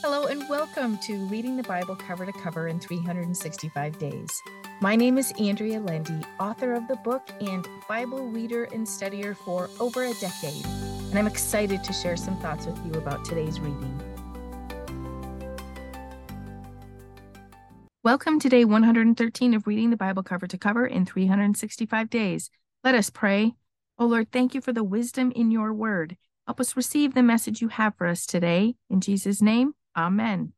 Hello, and welcome to Reading the Bible Cover to Cover in 365 Days. My name is Andrea Lendy, author of the book and Bible reader and studier for over a decade, and I'm excited to share some thoughts with you about today's reading. Welcome to day 113 of Reading the Bible Cover to Cover in 365 Days. Let us pray. Oh Lord, thank you for the wisdom in your word. Help us receive the message you have for us today. In Jesus' name, Amen.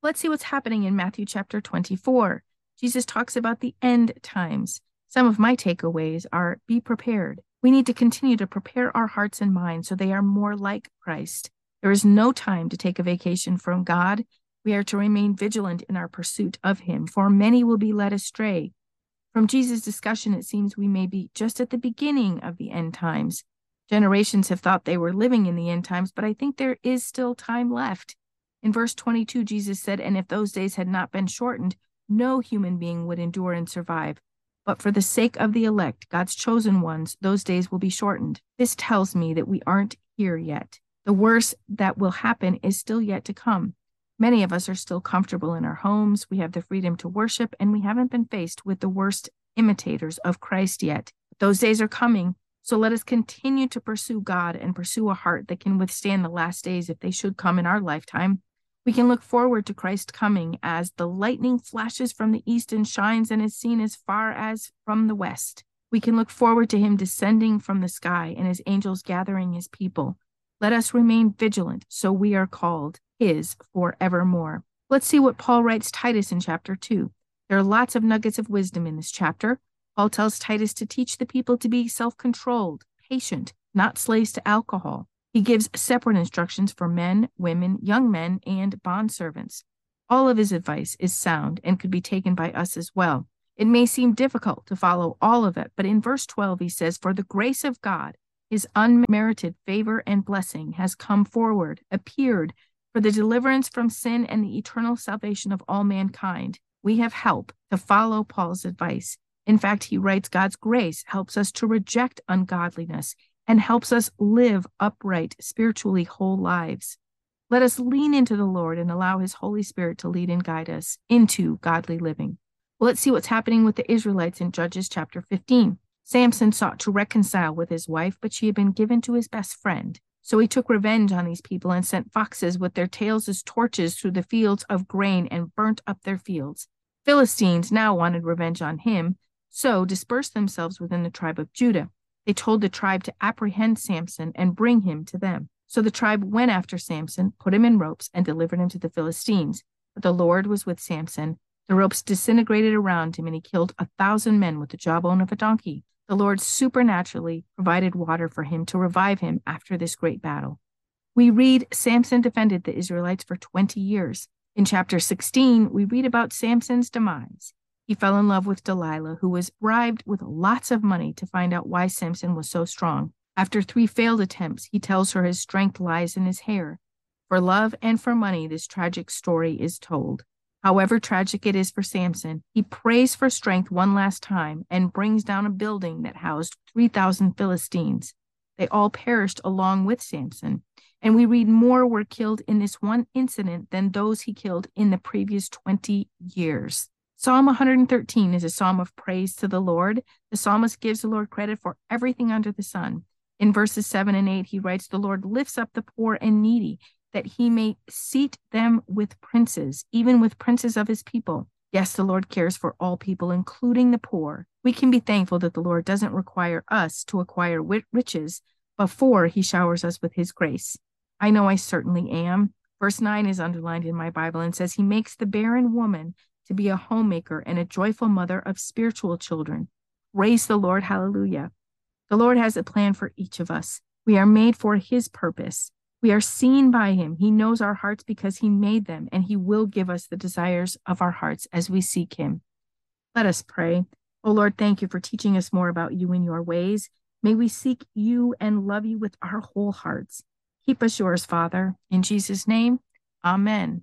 Let's see what's happening in Matthew chapter 24. Jesus talks about the end times. Some of my takeaways are be prepared. We need to continue to prepare our hearts and minds so they are more like Christ. There is no time to take a vacation from God. We are to remain vigilant in our pursuit of Him, for many will be led astray. From Jesus' discussion, it seems we may be just at the beginning of the end times. Generations have thought they were living in the end times, but I think there is still time left. In verse 22, Jesus said, And if those days had not been shortened, no human being would endure and survive. But for the sake of the elect, God's chosen ones, those days will be shortened. This tells me that we aren't here yet. The worst that will happen is still yet to come. Many of us are still comfortable in our homes. We have the freedom to worship, and we haven't been faced with the worst imitators of Christ yet. Those days are coming. So let us continue to pursue God and pursue a heart that can withstand the last days if they should come in our lifetime. We can look forward to Christ coming as the lightning flashes from the east and shines and is seen as far as from the west. We can look forward to him descending from the sky and his angels gathering his people. Let us remain vigilant, so we are called his forevermore. Let's see what Paul writes Titus in chapter 2. There are lots of nuggets of wisdom in this chapter. Paul tells Titus to teach the people to be self controlled, patient, not slaves to alcohol, he gives separate instructions for men, women, young men, and bond servants. All of his advice is sound and could be taken by us as well. It may seem difficult to follow all of it, but in verse 12 he says, For the grace of God, his unmerited favor and blessing, has come forward, appeared for the deliverance from sin and the eternal salvation of all mankind. We have help to follow Paul's advice. In fact, he writes God's grace helps us to reject ungodliness and helps us live upright, spiritually whole lives. Let us lean into the Lord and allow His Holy Spirit to lead and guide us into godly living. Well, let's see what's happening with the Israelites in Judges chapter 15. Samson sought to reconcile with his wife, but she had been given to his best friend. So he took revenge on these people and sent foxes with their tails as torches through the fields of grain and burnt up their fields. Philistines now wanted revenge on him, so dispersed themselves within the tribe of Judah. They told the tribe to apprehend Samson and bring him to them. So the tribe went after Samson, put him in ropes, and delivered him to the Philistines. But the Lord was with Samson. The ropes disintegrated around him, and he killed a thousand men with the jawbone of a donkey. The Lord supernaturally provided water for him to revive him after this great battle. We read Samson defended the Israelites for 20 years. In chapter 16, we read about Samson's demise. He fell in love with Delilah, who was bribed with lots of money to find out why Samson was so strong. After three failed attempts, he tells her his strength lies in his hair. For love and for money, this tragic story is told. However tragic it is for Samson, he prays for strength one last time and brings down a building that housed 3,000 Philistines. They all perished along with Samson. And we read more were killed in this one incident than those he killed in the previous 20 years. Psalm 113 is a psalm of praise to the Lord. The psalmist gives the Lord credit for everything under the sun. In verses 7 and 8, he writes, The Lord lifts up the poor and needy, that he may seat them with princes, even with princes of his people. Yes, the Lord cares for all people, including the poor. We can be thankful that the Lord doesn't require us to acquire riches before he showers us with his grace. I know I certainly am. Verse 9 is underlined in my Bible and says, He makes the barren woman to be a homemaker and a joyful mother of spiritual children. Praise the Lord. Hallelujah. The Lord has a plan for each of us. We are made for His purpose. We are seen by Him. He knows our hearts because He made them, and He will give us the desires of our hearts as we seek Him. Let us pray. Oh Lord, thank you for teaching us more about you and your ways. May we seek you and love you with our whole hearts. Keep us yours, Father. In Jesus' name, Amen.